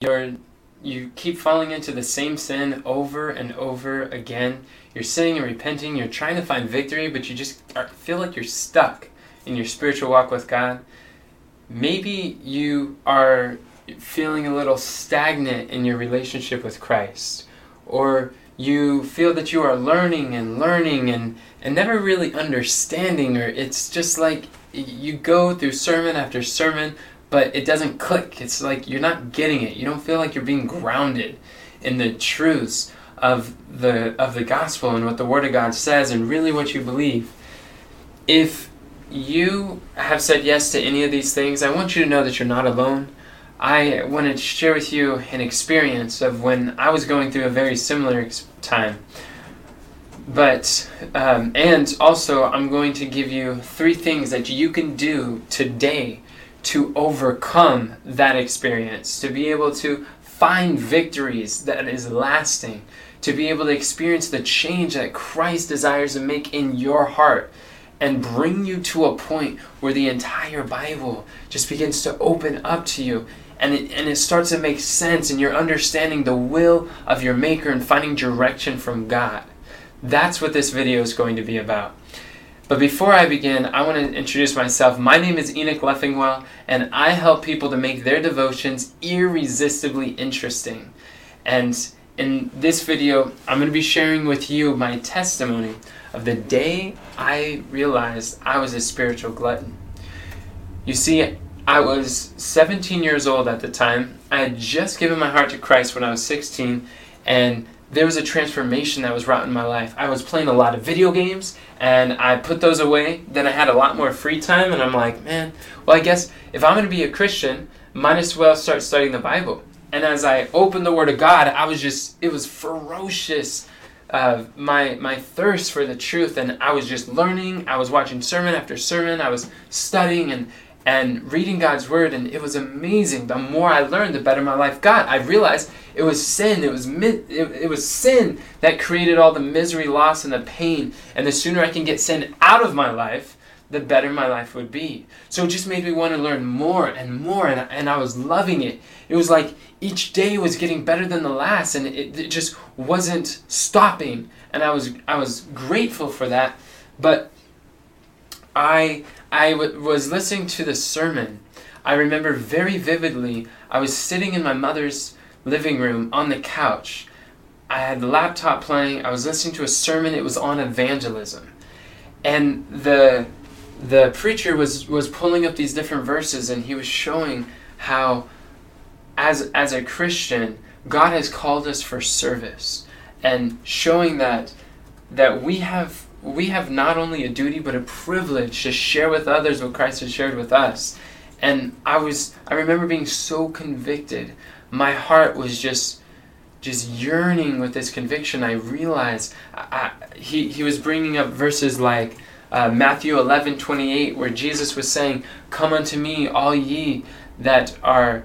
you're you keep falling into the same sin over and over again. You're sinning and repenting. You're trying to find victory, but you just feel like you're stuck in your spiritual walk with God. Maybe you are feeling a little stagnant in your relationship with Christ, or you feel that you are learning and learning and, and never really understanding, or it's just like you go through sermon after sermon, but it doesn't click. It's like you're not getting it. You don't feel like you're being grounded in the truths of the of the gospel and what the word of God says and really what you believe. If you have said yes to any of these things, I want you to know that you're not alone. I wanted to share with you an experience of when I was going through a very similar time. But, um, and also, I'm going to give you three things that you can do today to overcome that experience, to be able to find victories that is lasting, to be able to experience the change that Christ desires to make in your heart and bring you to a point where the entire Bible just begins to open up to you and it, and it starts to make sense and you're understanding the will of your maker and finding direction from God. That's what this video is going to be about. But before I begin, I want to introduce myself. My name is Enoch Leffingwell, and I help people to make their devotions irresistibly interesting. And in this video, I'm going to be sharing with you my testimony of the day I realized I was a spiritual glutton. You see, I was 17 years old at the time. I had just given my heart to Christ when I was 16, and there was a transformation that was wrought in my life. I was playing a lot of video games and I put those away. Then I had a lot more free time and I'm like, man, well, I guess if I'm going to be a Christian, might as well start studying the Bible. And as I opened the Word of God, I was just, it was ferocious. Uh, my my thirst for the truth, and I was just learning. I was watching sermon after sermon. I was studying, and and reading God's word, and it was amazing. The more I learned, the better my life got. I realized it was sin. It was it, it was sin that created all the misery, loss, and the pain. And the sooner I can get sin out of my life, the better my life would be. So it just made me want to learn more and more, and, and I was loving it. It was like each day was getting better than the last, and it, it just wasn't stopping. And I was I was grateful for that, but I I w- was listening to the sermon. I remember very vividly, I was sitting in my mother's living room on the couch. I had the laptop playing, I was listening to a sermon, it was on evangelism. And the the preacher was was pulling up these different verses and he was showing how as as a Christian, God has called us for service and showing that that we have we have not only a duty but a privilege to share with others what Christ has shared with us. And I was I remember being so convicted. My heart was just just yearning with this conviction. I realized I, I, he he was bringing up verses like uh, Matthew 11, 28, where Jesus was saying, Come unto me, all ye that are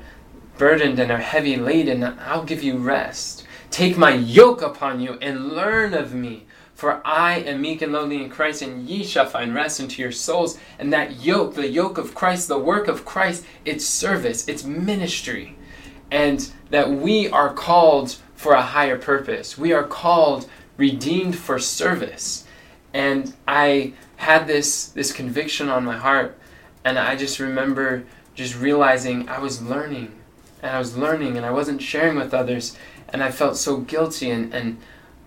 burdened and are heavy laden, I'll give you rest. Take my yoke upon you and learn of me, for I am meek and lowly in Christ, and ye shall find rest unto your souls. And that yoke, the yoke of Christ, the work of Christ, it's service, it's ministry. And that we are called for a higher purpose. We are called redeemed for service. And I had this this conviction on my heart and I just remember just realizing I was learning and I was learning and I wasn't sharing with others and I felt so guilty and, and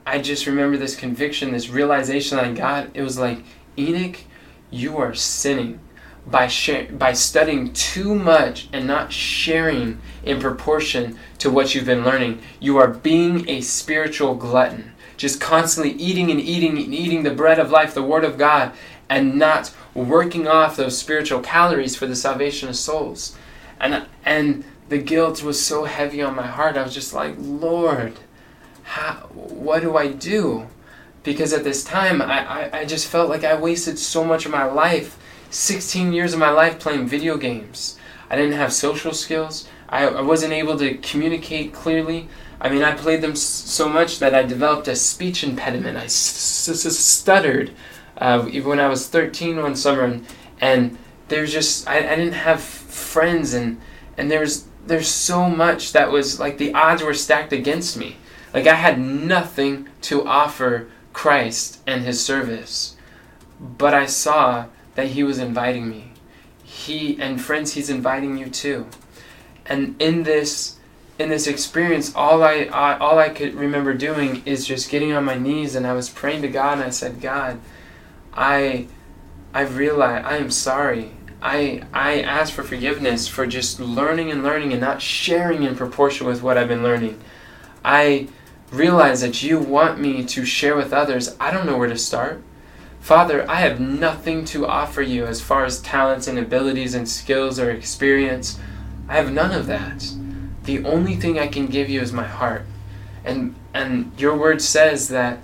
I just remember this conviction, this realization I got. It was like, Enoch, you are sinning by share, by studying too much and not sharing in proportion to what you've been learning. You are being a spiritual glutton, just constantly eating and eating and eating the bread of life, the Word of God, and not working off those spiritual calories for the salvation of souls. And and the guilt was so heavy on my heart. I was just like, Lord how, what do I do? Because at this time, I, I, I just felt like I wasted so much of my life, 16 years of my life playing video games. I didn't have social skills. I, I wasn't able to communicate clearly. I mean, I played them so much that I developed a speech impediment. I s- s- stuttered uh, even when I was 13 one summer, and, and there's just I, I didn't have friends, and and there's there's so much that was like the odds were stacked against me. Like I had nothing to offer Christ and his service. But I saw that he was inviting me. He and friends he's inviting you too. And in this in this experience all I, I all I could remember doing is just getting on my knees and I was praying to God and I said, "God, I I realize I am sorry. I I ask for forgiveness for just learning and learning and not sharing in proportion with what I've been learning. I realize that you want me to share with others. I don't know where to start. Father, I have nothing to offer you as far as talents and abilities and skills or experience. I have none of that. The only thing I can give you is my heart. And and your word says that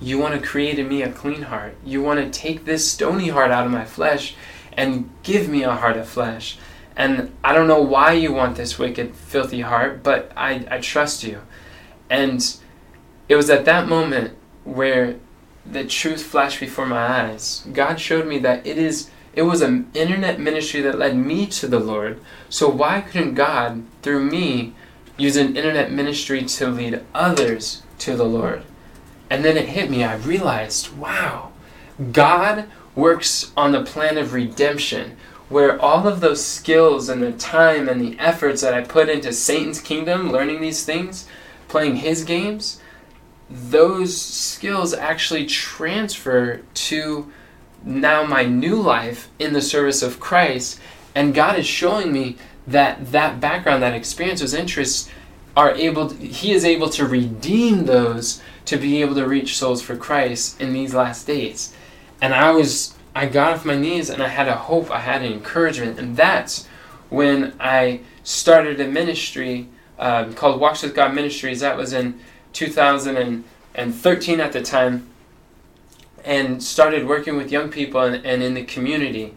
you want to create in me a clean heart. You want to take this stony heart out of my flesh and give me a heart of flesh. And I don't know why you want this wicked, filthy heart, but I, I trust you. And it was at that moment where the truth flashed before my eyes. God showed me that it is it was an internet ministry that led me to the Lord. So why couldn't God, through me, use an internet ministry to lead others to the Lord? And then it hit me. I realized, wow, God works on the plan of redemption, where all of those skills and the time and the efforts that I put into Satan's kingdom, learning these things, playing his games, those skills actually transfer to now my new life in the service of Christ. And God is showing me that that background, that experience, those interests are able, to, He is able to redeem those to be able to reach souls for Christ in these last days. And I was, I got off my knees and I had a hope, I had an encouragement. And that's when I started a ministry um, called Walks with God Ministries. That was in 2013 at the time, and started working with young people and, and in the community.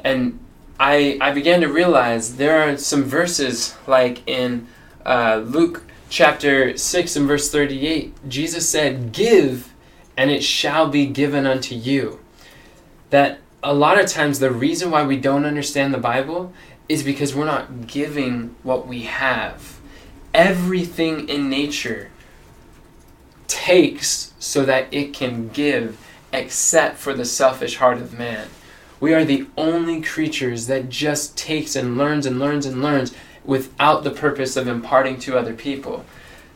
And I, I began to realize there are some verses like in uh, Luke chapter 6 and verse 38, Jesus said, Give, and it shall be given unto you. That a lot of times the reason why we don't understand the Bible is because we're not giving what we have everything in nature takes so that it can give, except for the selfish heart of man. We are the only creatures that just takes and learns and learns and learns without the purpose of imparting to other people.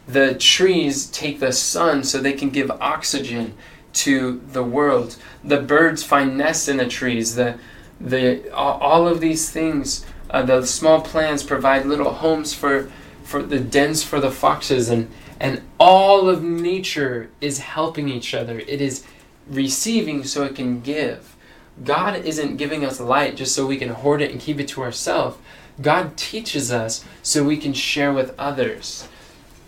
The trees take the sun so they can give oxygen to the world. The birds find nests in the trees. The, the, all of these things, uh, the small plants provide little homes for for the dens for the foxes and and all of nature is helping each other it is receiving so it can give god isn't giving us light just so we can hoard it and keep it to ourselves god teaches us so we can share with others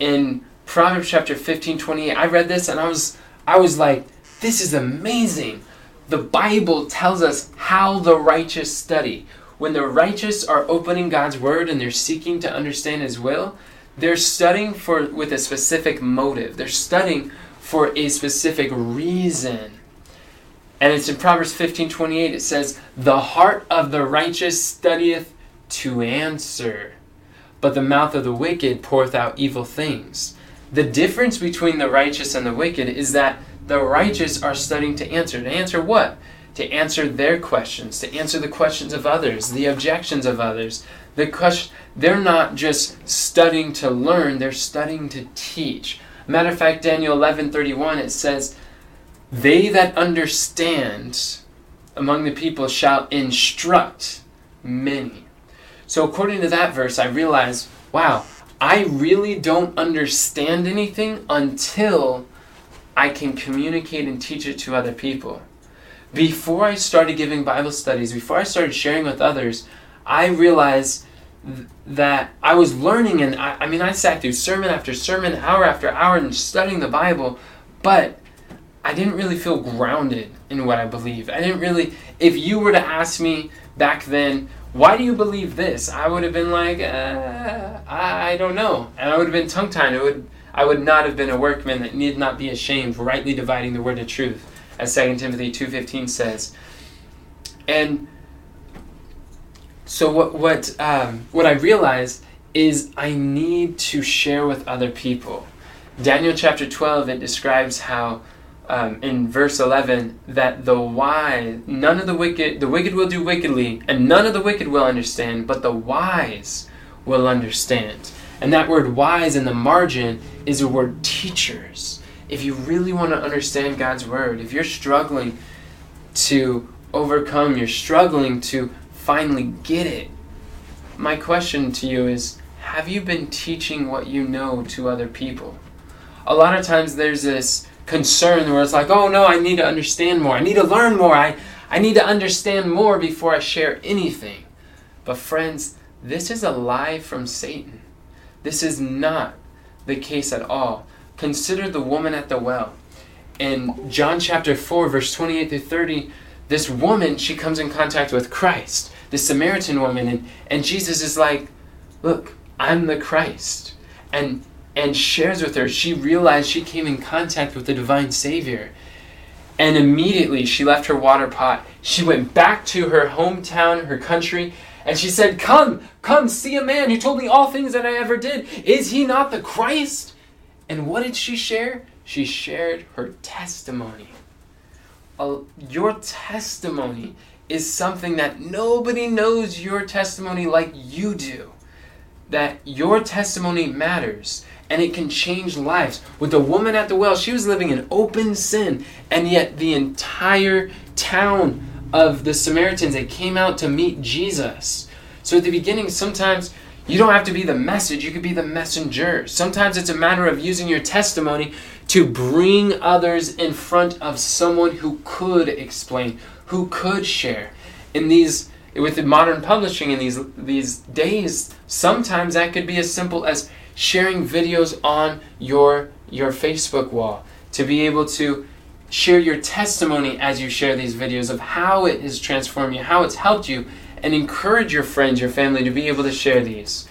in proverbs chapter 15 28 i read this and i was i was like this is amazing the bible tells us how the righteous study when the righteous are opening God's word and they're seeking to understand his will, they're studying for with a specific motive. They're studying for a specific reason. And it's in Proverbs 15:28 it says, "The heart of the righteous studieth to answer, but the mouth of the wicked poureth out evil things." The difference between the righteous and the wicked is that the righteous are studying to answer. To answer what? to answer their questions, to answer the questions of others, the objections of others. The question, they're not just studying to learn, they're studying to teach. Matter of fact, Daniel 11:31 it says, "They that understand among the people shall instruct many." So according to that verse, I realize, wow, I really don't understand anything until I can communicate and teach it to other people before I started giving Bible studies, before I started sharing with others, I realized th- that I was learning, and I, I mean, I sat through sermon after sermon, hour after hour, and studying the Bible, but I didn't really feel grounded in what I believe. I didn't really, if you were to ask me back then, why do you believe this? I would have been like, uh, I don't know. And I would have been tongue tied. I would, I would not have been a workman that need not be ashamed, rightly dividing the word of truth as 2 Timothy 2.15 says. And so what what um, what I realized is I need to share with other people. Daniel chapter 12 it describes how um, in verse 11 that the wise none of the wicked the wicked will do wickedly and none of the wicked will understand but the wise will understand. And that word wise in the margin is the word teachers. If you really want to understand god's word if you're struggling to overcome you're struggling to finally get it my question to you is have you been teaching what you know to other people? A lot of times there's this concern where it's like, oh no, I need to understand more. I need to learn more. I, I need to understand more before I share anything. But, friends, this is a lie from Satan. This is not the case at all. Consider the woman at the well. In John chapter 4, verse 28 to 30, this woman, she comes in contact with Christ, the Samaritan woman, and, and Jesus is like, Look, I'm the Christ. And and shares with her, she realized she came in contact with the divine Savior. And immediately she left her water pot. She went back to her hometown, her country, and she said, Come, come, see a man who told me all things that I ever did. Is he not the Christ? And what did she share? She shared her testimony. your testimony is something that nobody knows your testimony like you do. That your testimony matters and it can change lives. With the woman at the well, she was living in open sin, and yet the entire town of the Samaritans they came out to meet Jesus. So at the beginning, sometimes you don't have to be the message, you could be the messenger. Sometimes it's a matter of using your testimony to bring others in front of someone who could explain, who could share. In these with the modern publishing in these these days, sometimes that could be as simple as sharing videos on your your Facebook wall to be able to share your testimony as you share these videos of how it has transformed you, how it's helped you, and encourage your friends, your family to be able to share these.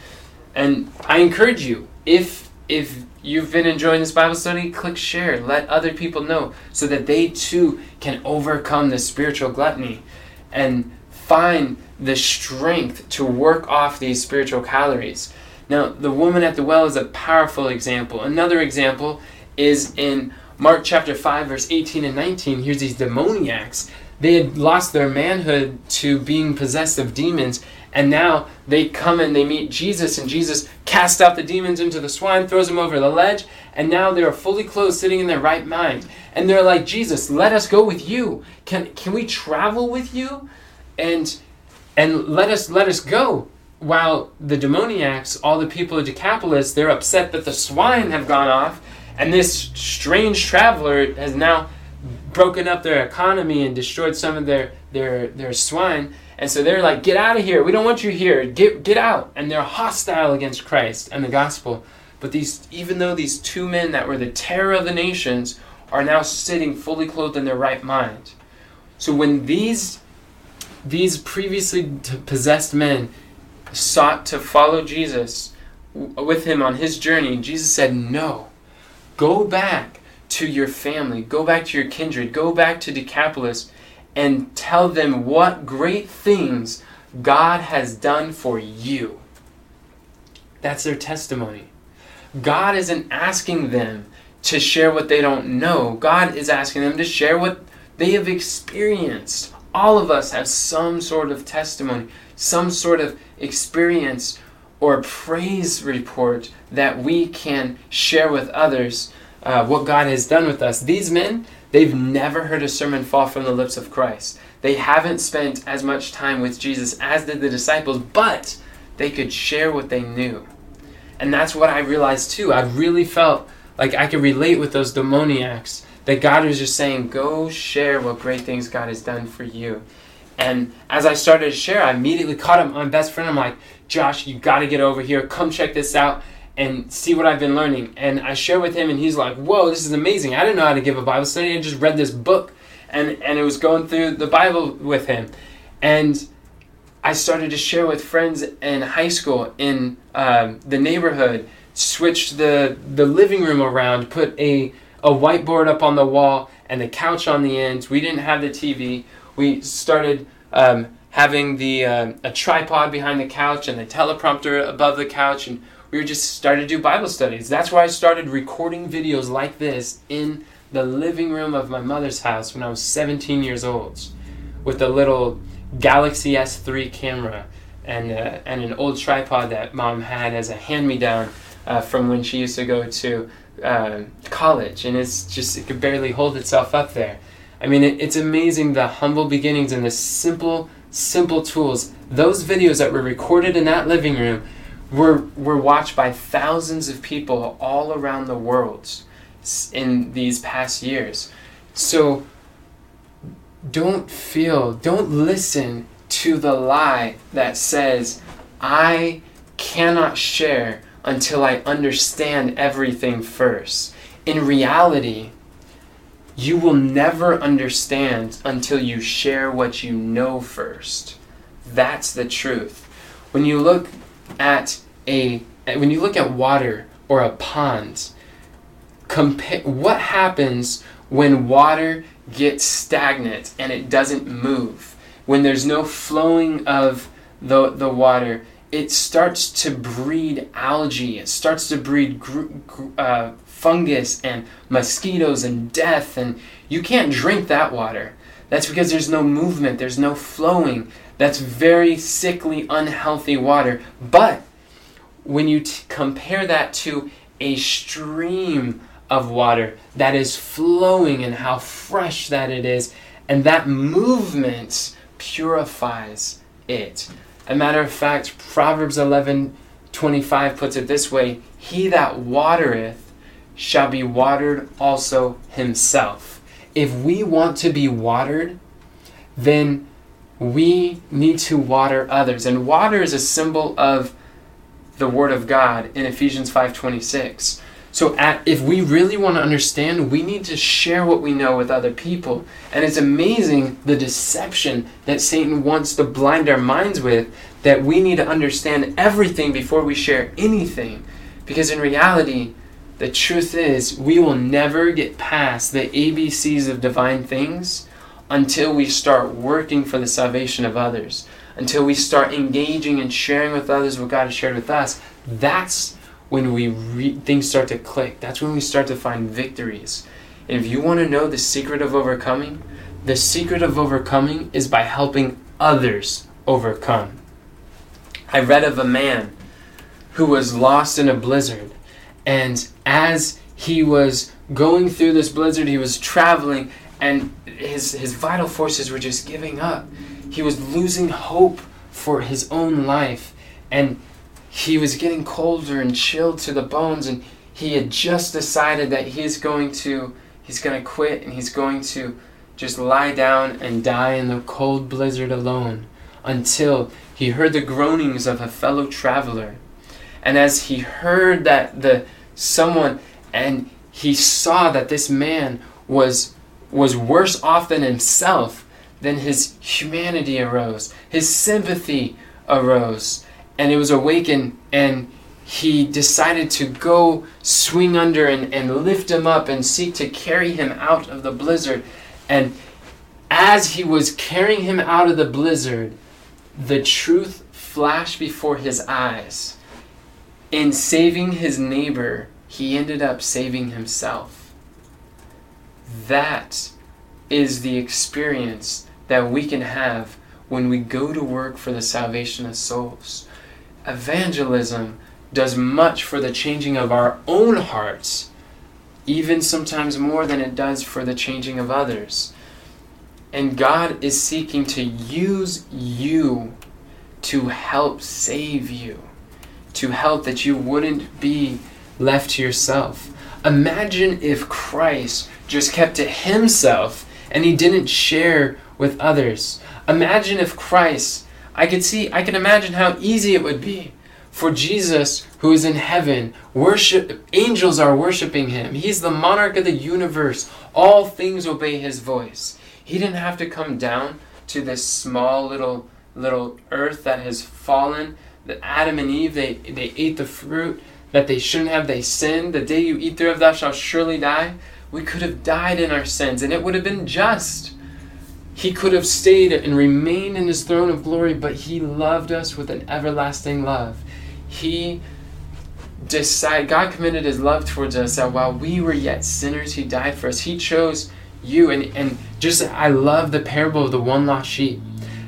And I encourage you, if if you've been enjoying this Bible study, click share. Let other people know so that they too can overcome the spiritual gluttony and find the strength to work off these spiritual calories. Now, the woman at the well is a powerful example. Another example is in Mark chapter 5, verse 18 and 19. Here's these demoniacs. They had lost their manhood to being possessed of demons, and now they come and they meet Jesus, and Jesus casts out the demons into the swine, throws them over the ledge, and now they are fully clothed, sitting in their right mind. And they're like, Jesus, let us go with you. Can, can we travel with you? And and let us let us go while the demoniacs, all the people of Decapolis, they're upset that the swine have gone off, and this strange traveler has now broken up their economy and destroyed some of their their their swine. And so they're like, "Get out of here! We don't want you here. Get get out!" And they're hostile against Christ and the gospel. But these, even though these two men that were the terror of the nations are now sitting fully clothed in their right mind. So when these these previously possessed men sought to follow Jesus with him on his journey, Jesus said, No. Go back to your family, go back to your kindred, go back to Decapolis, and tell them what great things God has done for you. That's their testimony. God isn't asking them to share what they don't know, God is asking them to share what they have experienced. All of us have some sort of testimony, some sort of experience or praise report that we can share with others uh, what God has done with us. These men, they've never heard a sermon fall from the lips of Christ. They haven't spent as much time with Jesus as did the disciples, but they could share what they knew. And that's what I realized too. I really felt like I could relate with those demoniacs. That God was just saying, go share what great things God has done for you. And as I started to share, I immediately caught up my best friend. I'm like, Josh, you got to get over here. Come check this out and see what I've been learning. And I share with him, and he's like, Whoa, this is amazing. I didn't know how to give a Bible study. I just read this book, and, and it was going through the Bible with him. And I started to share with friends in high school, in um, the neighborhood, switched the, the living room around, put a, a whiteboard up on the wall, and the couch on the end. We didn't have the TV we started um, having the uh, a tripod behind the couch and the teleprompter above the couch, and we just started to do Bible studies. That's why I started recording videos like this in the living room of my mother's house when I was 17 years old, with a little Galaxy S3 camera and uh, and an old tripod that mom had as a hand me down uh, from when she used to go to uh, college, and it's just it could barely hold itself up there. I mean, it, it's amazing the humble beginnings and the simple, simple tools. Those videos that were recorded in that living room were, were watched by thousands of people all around the world in these past years. So don't feel, don't listen to the lie that says, I cannot share until I understand everything first. In reality, you will never understand until you share what you know first. That's the truth. When you look at a when you look at water or a pond, compare what happens when water gets stagnant and it doesn't move. When there's no flowing of the the water, it starts to breed algae. It starts to breed gr- gr- uh, fungus and mosquitoes and death, and you can't drink that water. That's because there's no movement, there's no flowing. That's very sickly, unhealthy water. But when you t- compare that to a stream of water that is flowing and how fresh that it is, and that movement purifies it. A matter of fact, Proverbs 11 25 puts it this way He that watereth shall be watered also himself. If we want to be watered, then we need to water others. And water is a symbol of the word of God in Ephesians 5:26. So at, if we really want to understand, we need to share what we know with other people. And it's amazing the deception that Satan wants to blind our minds with that we need to understand everything before we share anything. Because in reality, the truth is, we will never get past the ABCs of divine things until we start working for the salvation of others, until we start engaging and sharing with others what God has shared with us. That's when we re- things start to click. That's when we start to find victories. And if you want to know the secret of overcoming, the secret of overcoming is by helping others overcome. I read of a man who was lost in a blizzard and as he was going through this blizzard, he was traveling, and his, his vital forces were just giving up. He was losing hope for his own life, and he was getting colder and chilled to the bones, and he had just decided that he's going to he's going to quit and he's going to just lie down and die in the cold blizzard alone until he heard the groanings of a fellow traveler and as he heard that the someone and he saw that this man was was worse off than himself, then his humanity arose, his sympathy arose, and it was awakened and he decided to go swing under and, and lift him up and seek to carry him out of the blizzard. And as he was carrying him out of the blizzard, the truth flashed before his eyes in saving his neighbor, he ended up saving himself. That is the experience that we can have when we go to work for the salvation of souls. Evangelism does much for the changing of our own hearts, even sometimes more than it does for the changing of others. And God is seeking to use you to help save you to help that you wouldn't be left to yourself. Imagine if Christ just kept to himself and he didn't share with others. Imagine if Christ, I could see, I can imagine how easy it would be for Jesus who is in heaven. Worship angels are worshiping him. He's the monarch of the universe. All things obey his voice. He didn't have to come down to this small little little earth that has fallen that Adam and Eve they, they ate the fruit that they shouldn't have, they sinned. The day you eat thereof thou shalt surely die. We could have died in our sins, and it would have been just. He could have stayed and remained in his throne of glory, but he loved us with an everlasting love. He decided, God committed his love towards us that while we were yet sinners, he died for us. He chose you. And, and just, I love the parable of the one lost sheep,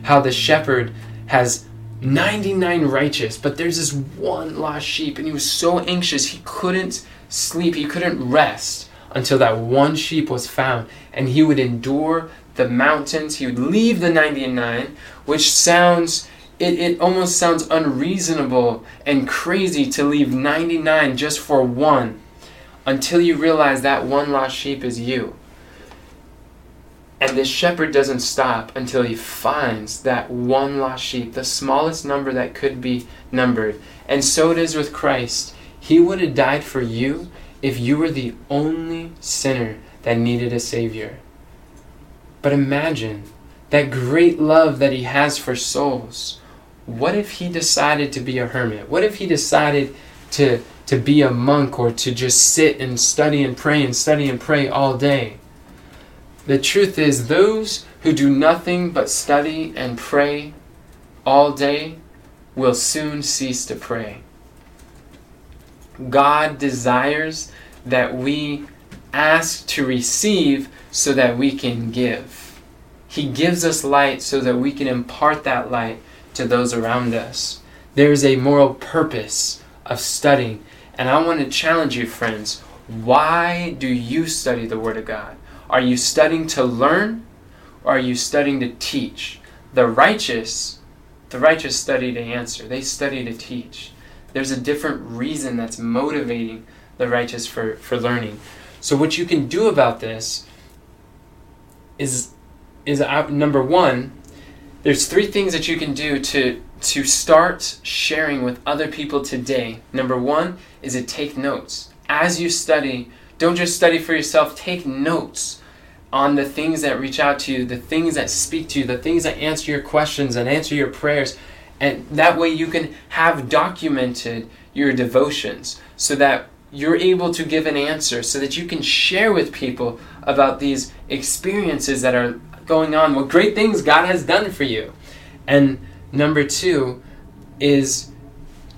how the shepherd has 99 righteous, but there's this one lost sheep, and he was so anxious he couldn't sleep, he couldn't rest until that one sheep was found. And he would endure the mountains, he would leave the 99, which sounds, it, it almost sounds unreasonable and crazy to leave 99 just for one until you realize that one lost sheep is you. And this shepherd doesn't stop until he finds that one lost sheep, the smallest number that could be numbered. And so it is with Christ. He would have died for you if you were the only sinner that needed a Savior. But imagine that great love that He has for souls. What if He decided to be a hermit? What if He decided to, to be a monk or to just sit and study and pray and study and pray all day? The truth is, those who do nothing but study and pray all day will soon cease to pray. God desires that we ask to receive so that we can give. He gives us light so that we can impart that light to those around us. There is a moral purpose of studying. And I want to challenge you, friends. Why do you study the Word of God? Are you studying to learn or are you studying to teach? The righteous, the righteous study to answer. They study to teach. There's a different reason that's motivating the righteous for, for learning. So what you can do about this is is uh, number one, there's three things that you can do to to start sharing with other people today. Number one is to take notes. As you study, don't just study for yourself, take notes on the things that reach out to you, the things that speak to you, the things that answer your questions and answer your prayers. And that way you can have documented your devotions so that you're able to give an answer, so that you can share with people about these experiences that are going on, what great things God has done for you. And number two is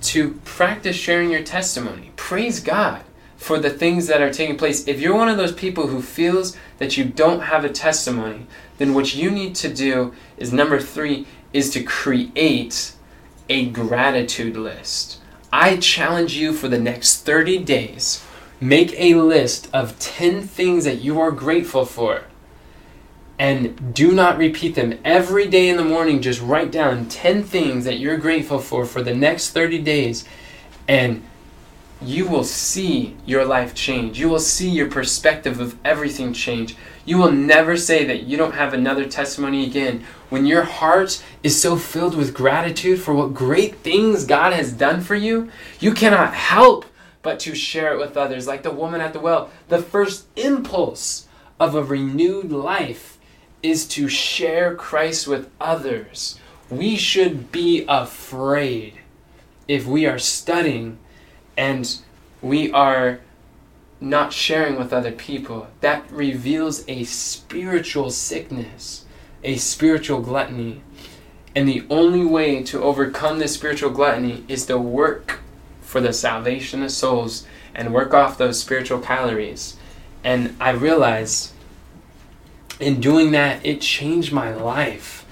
to practice sharing your testimony. Praise God for the things that are taking place. If you're one of those people who feels that you don't have a testimony, then what you need to do is number three is to create a gratitude list. I challenge you for the next 30 days, make a list of 10 things that you are grateful for. And do not repeat them every day in the morning. Just write down 10 things that you're grateful for for the next 30 days. And you will see your life change. You will see your perspective of everything change. You will never say that you don't have another testimony again. When your heart is so filled with gratitude for what great things God has done for you, you cannot help but to share it with others. Like the woman at the well, the first impulse of a renewed life is to share Christ with others. We should be afraid if we are studying and we are not sharing with other people, that reveals a spiritual sickness, a spiritual gluttony. And the only way to overcome this spiritual gluttony is to work for the salvation of souls and work off those spiritual calories. And I realized in doing that, it changed my life.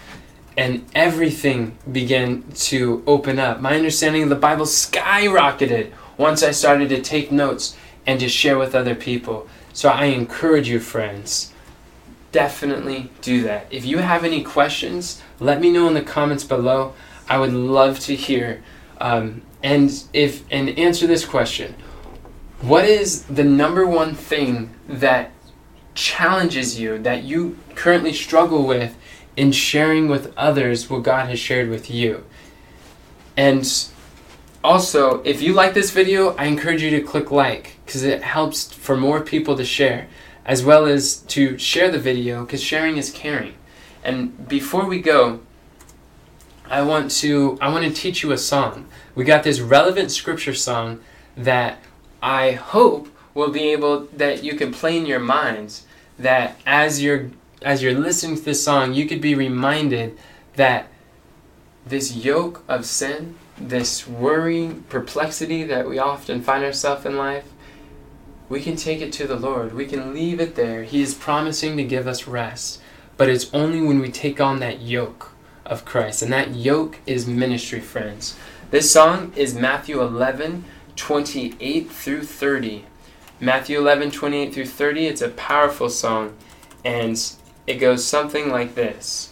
And everything began to open up. My understanding of the Bible skyrocketed once I started to take notes and to share with other people. So I encourage you, friends, definitely do that. If you have any questions, let me know in the comments below. I would love to hear. Um, and if and answer this question: What is the number one thing that challenges you that you currently struggle with in sharing with others what God has shared with you? And also, if you like this video, I encourage you to click like because it helps for more people to share, as well as to share the video because sharing is caring. And before we go, I want to I want to teach you a song. We got this relevant scripture song that I hope will be able that you can play in your minds that as you're as you're listening to this song, you could be reminded that this yoke of sin, this worry, perplexity that we often find ourselves in life, we can take it to the Lord. We can leave it there. He is promising to give us rest. But it's only when we take on that yoke of Christ. And that yoke is ministry, friends. This song is Matthew 11, 28 through 30. Matthew 11, 28 through 30. It's a powerful song. And it goes something like this.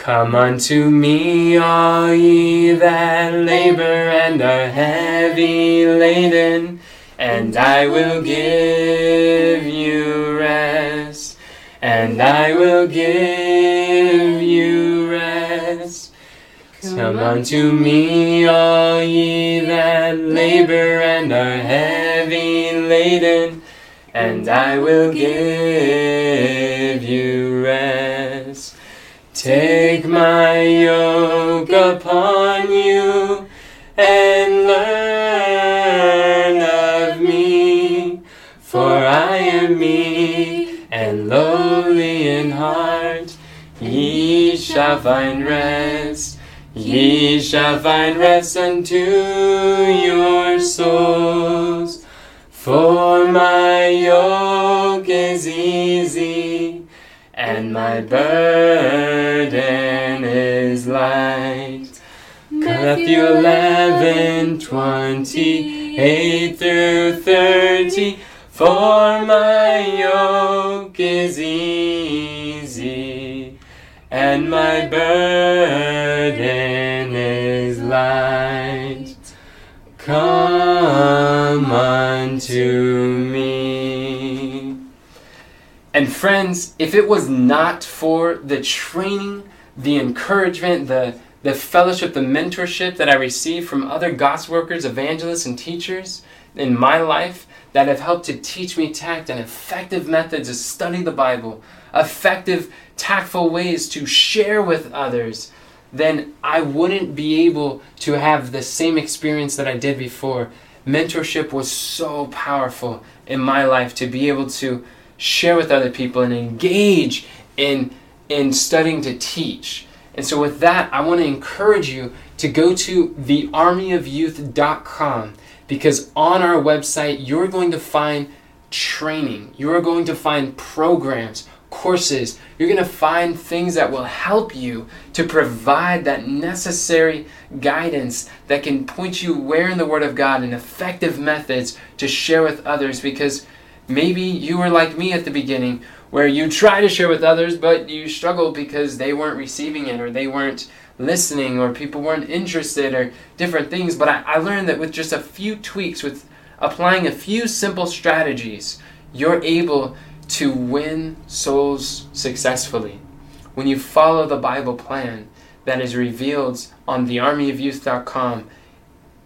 Come unto me, all ye that labor and are heavy laden, and I will give you rest. And I will give you rest. Come unto me, all ye that labor and are heavy laden, and I will give you rest. Take my yoke upon you and learn of me, for I am meek and lowly in heart. Ye shall find rest, ye shall find rest unto your souls. For my yoke is easy and my burden is light. Matthew 11, 28 through 30. For my yoke is easy and my burden is light. Come unto me. Friends, if it was not for the training, the encouragement, the, the fellowship, the mentorship that I received from other gospel workers, evangelists, and teachers in my life that have helped to teach me tact and effective methods to study the Bible, effective, tactful ways to share with others, then I wouldn't be able to have the same experience that I did before. Mentorship was so powerful in my life to be able to share with other people and engage in, in studying to teach. And so, with that, I want to encourage you to go to thearmyofyouth.com because on our website, you're going to find training, you're going to find programs, courses, you're going to find things that will help you to provide that necessary guidance that can point you where in the Word of God and effective methods to share with others because maybe you were like me at the beginning where you try to share with others but you struggle because they weren't receiving it or they weren't listening or people weren't interested or different things. But I, I learned that with just a few tweaks with applying a few simple strategies you're able to win souls successfully. When you follow the bible plan that is revealed on thearmyofyouth.com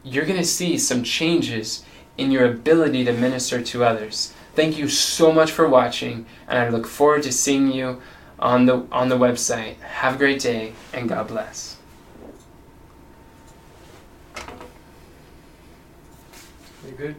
you're going to see some changes in your ability to minister to others Thank you so much for watching, and I look forward to seeing you on the on the website. Have a great day, and God bless. You good?